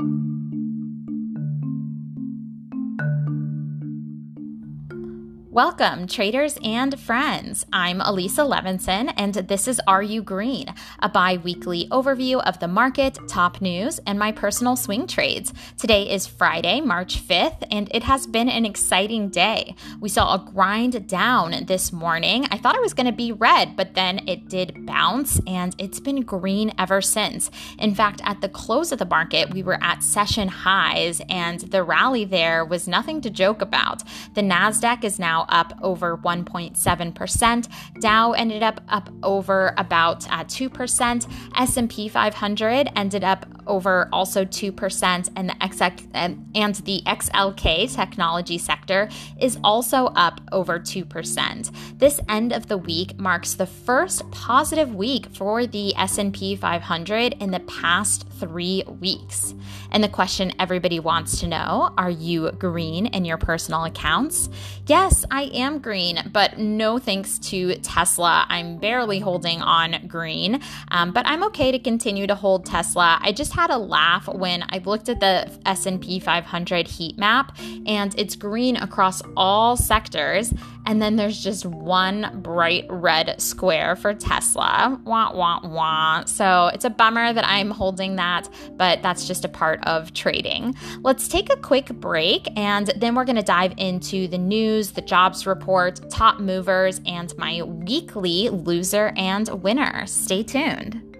you Welcome, traders and friends. I'm Elisa Levinson, and this is Are You Green, a bi weekly overview of the market, top news, and my personal swing trades. Today is Friday, March 5th, and it has been an exciting day. We saw a grind down this morning. I thought it was going to be red, but then it did bounce, and it's been green ever since. In fact, at the close of the market, we were at session highs, and the rally there was nothing to joke about. The NASDAQ is now up over 1.7%. Dow ended up up over about uh, 2%. S&P 500 ended up over also 2% and the XX, and the XLK technology sector is also up over 2%. This end of the week marks the first positive week for the S&P 500 in the past 3 weeks. And the question everybody wants to know, are you green in your personal accounts? Yes, I am green, but no thanks to Tesla. I'm barely holding on green, um, but I'm okay to continue to hold Tesla. I just had a laugh when I looked at the S&P 500 heat map and it's green across all sectors and then there's just one bright red square for Tesla. Wah wah wah. So it's a bummer that I'm holding that, but that's just a part of trading. Let's take a quick break and then we're going to dive into the news, the jobs report, top movers, and my weekly loser and winner. Stay tuned.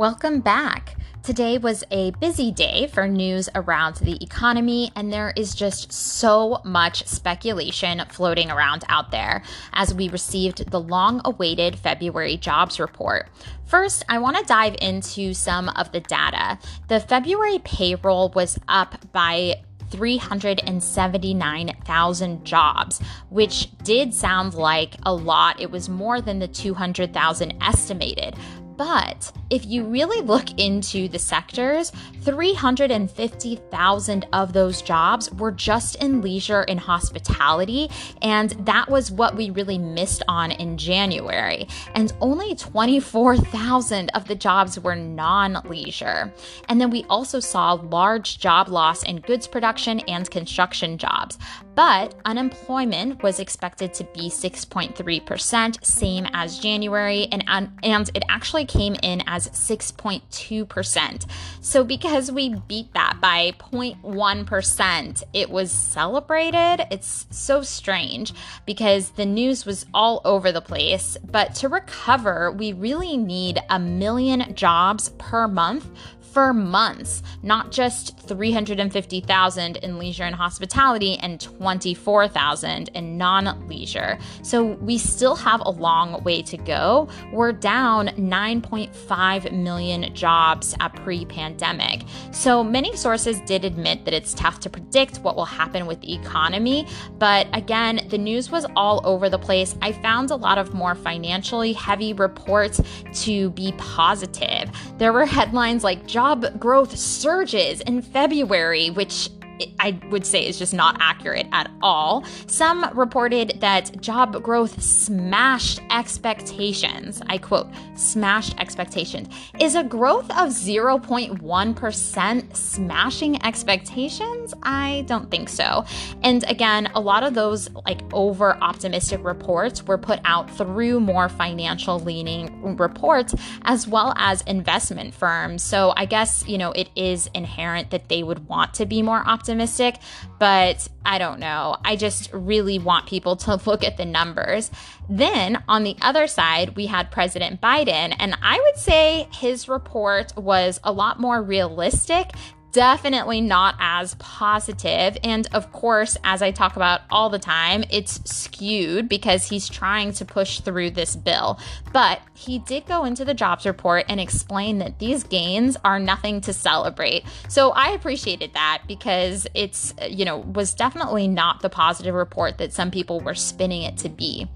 Welcome back. Today was a busy day for news around the economy, and there is just so much speculation floating around out there as we received the long awaited February jobs report. First, I want to dive into some of the data. The February payroll was up by 379,000 jobs, which did sound like a lot. It was more than the 200,000 estimated. But if you really look into the sectors, 350,000 of those jobs were just in leisure and hospitality. And that was what we really missed on in January. And only 24,000 of the jobs were non leisure. And then we also saw large job loss in goods production and construction jobs. But unemployment was expected to be 6.3%, same as January, and, um, and it actually came in as 6.2%. So because we beat that by 0.1%, it was celebrated. It's so strange because the news was all over the place. But to recover, we really need a million jobs per month for months, not just 350,000 in leisure and hospitality and 24,000 in non-leisure. So we still have a long way to go. We're down 9.5 million jobs at pre-pandemic. So many sources did admit that it's tough to predict what will happen with the economy, but again, the news was all over the place. I found a lot of more financially heavy reports to be positive. There were headlines like job growth surges in February, which I would say is just not accurate at all. Some reported that job growth smashed expectations. I quote, smashed expectations. Is a growth of 0.1% smashing expectations? I don't think so. And again, a lot of those like over optimistic reports were put out through more financial leaning reports as well as investment firms. So I guess, you know, it is inherent that they would want to be more optimistic optimistic, but I don't know. I just really want people to look at the numbers. Then on the other side, we had President Biden, and I would say his report was a lot more realistic definitely not as positive. And of course, as I talk about all the time, it's skewed because he's trying to push through this bill. But he did go into the jobs report and explain that these gains are nothing to celebrate. So I appreciated that because it's, you know, was definitely not the positive report that some people were spinning it to be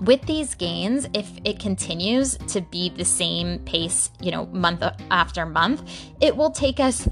with these gains, if it continues to be the same pace, you know, month after month, it will take us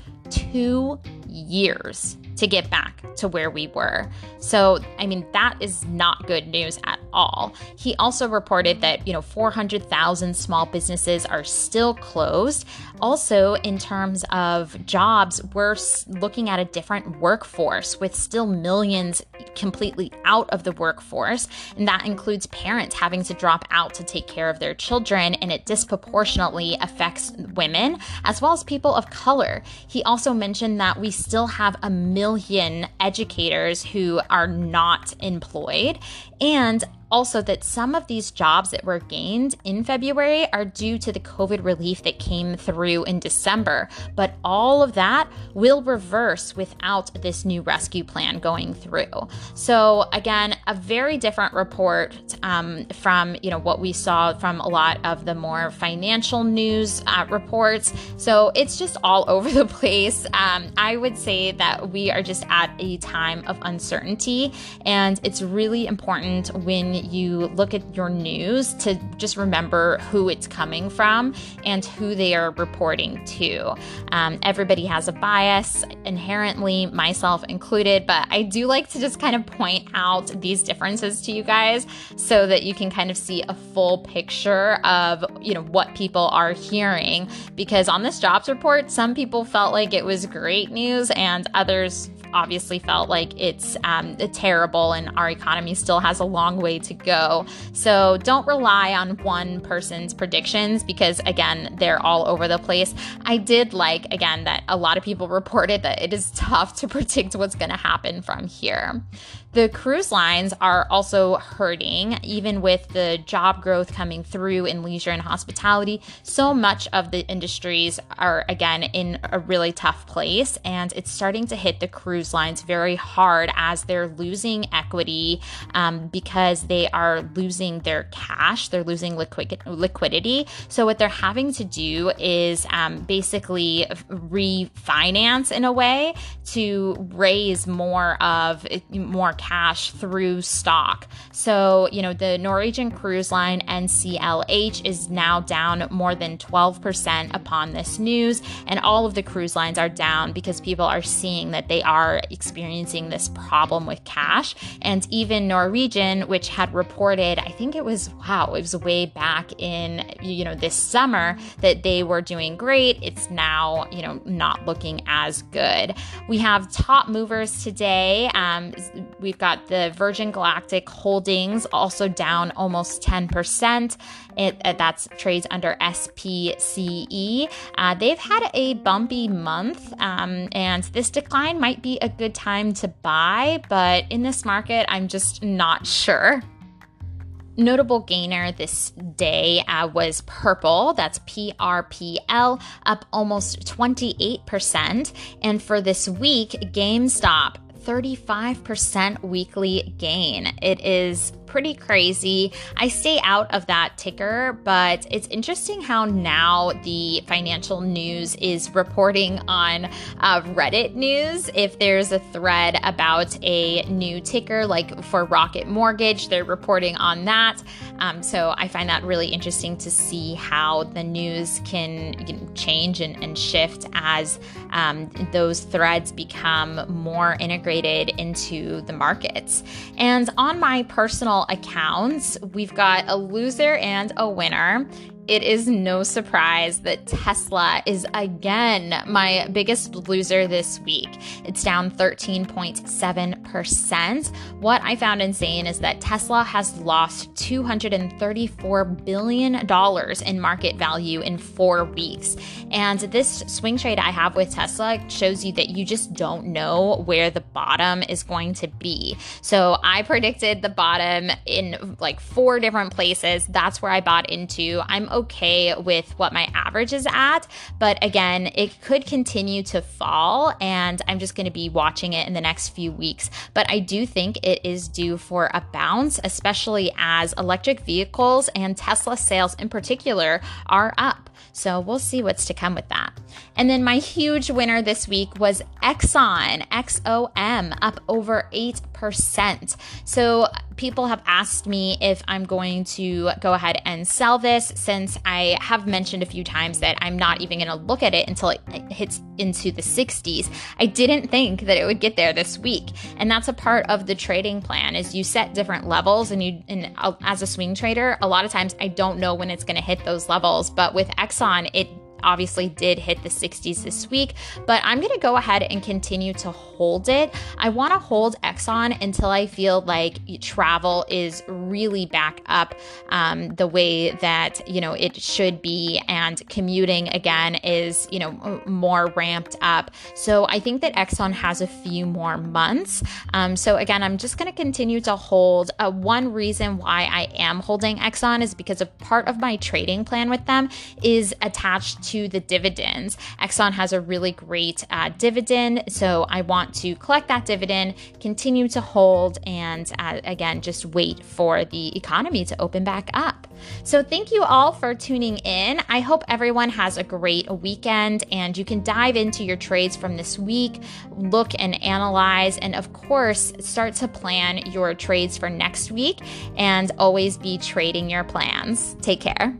two years to get back to where we were. So, I mean, that is not good news at all. He also reported that, you know, 400,000 small businesses are still closed. Also, in terms of jobs, we're looking at a different workforce with still millions completely out of the workforce. And that includes parents having to drop out to take care of their children, and it disproportionately affects women as well as people of color. He also mentioned that we still have a million educators who are not employed. And also that some of these jobs that were gained in February are due to the COVID relief that came through in December. But all of that will reverse without this new rescue plan going through. So again, a very different report um, from you know what we saw from a lot of the more financial news uh, reports. So it's just all over the place. Um, I would say that we are just at a time of uncertainty, and it's really important when you look at your news to just remember who it's coming from and who they are reporting to. Um, everybody has a bias inherently, myself included, but I do like to just kind of point out these differences to you guys so that you can kind of see a full picture of, you know, what people are hearing because on this jobs report, some people felt like it was great news and others obviously felt like it's um, terrible and our economy still has a long way to go. So don't rely on one person's predictions because, again, they're all over the place. I did like, again, that a lot of people reported that it is tough to predict what's going to happen from here. The cruise lines are also hurting, even with the job growth coming through in leisure and hospitality. So much of the industries are, again, in a really tough place, and it's starting to hit the cruise lines very hard as they're losing equity um, because they are losing their cash, they're losing liquid- liquidity. So, what they're having to do is um, basically refinance in a way to raise more of more cash through stock. So, you know, the Norwegian cruise line NCLH is now down more than 12% upon this news, and all of the cruise lines are down because people are seeing that they are experiencing this problem with cash. And even Norwegian, which had reported, I think it was, wow, it was way back in, you know, this summer that they were doing great. It's now, you know, not looking as good. We have top movers today. Um, we We've got the Virgin Galactic Holdings also down almost 10%. It, uh, that's trades under SPCE. Uh, they've had a bumpy month, um, and this decline might be a good time to buy, but in this market, I'm just not sure. Notable gainer this day uh, was Purple, that's PRPL, up almost 28%. And for this week, GameStop 35% weekly gain. It is pretty crazy. I stay out of that ticker, but it's interesting how now the financial news is reporting on uh, Reddit news. If there's a thread about a new ticker, like for Rocket Mortgage, they're reporting on that. Um, so I find that really interesting to see how the news can you know, change and, and, shift as um, those threads become more integrated into the markets. And on my personal accounts, we've got a loser and a winner it is no surprise that Tesla is again my biggest loser this week. It's down 13.7%. What I found insane is that Tesla has lost $234 billion in market value in four weeks. And this swing trade I have with Tesla shows you that you just don't know where the bottom is going to be. So I predicted the bottom in like four different places. That's where I bought into. I'm okay with what my average is at. But again, it could continue to fall, and I'm just going to be watching it in the next few weeks. But I do think it is due for a bounce, especially as electric vehicles and Tesla sales in particular are up. So we'll see what's to come with that. And then my huge winner this week was Exxon, XOM, up over 8%. So people have asked me if I'm going to go ahead and sell this since I have mentioned a few times that I'm not even going to look at it until it hits into the 60s. I didn't think that it would get there this week. And that's a part of the trading plan is you set different levels and you and uh, as a swing trader, a lot of times I don't know when it's going to hit those levels, but with Exxon it obviously did hit the 60s this week, but I'm going to go ahead and continue to hold it. I want to hold Exxon until I feel like travel is really back up um, the way that, you know, it should be and commuting again is, you know, more ramped up. So I think that Exxon has a few more months. Um, so again, I'm just going to continue to hold. Uh, one reason why I am holding Exxon is because a part of my trading plan with them is attached to to the dividends. Exxon has a really great uh, dividend, so I want to collect that dividend, continue to hold, and uh, again, just wait for the economy to open back up. So, thank you all for tuning in. I hope everyone has a great weekend and you can dive into your trades from this week, look and analyze, and of course, start to plan your trades for next week and always be trading your plans. Take care.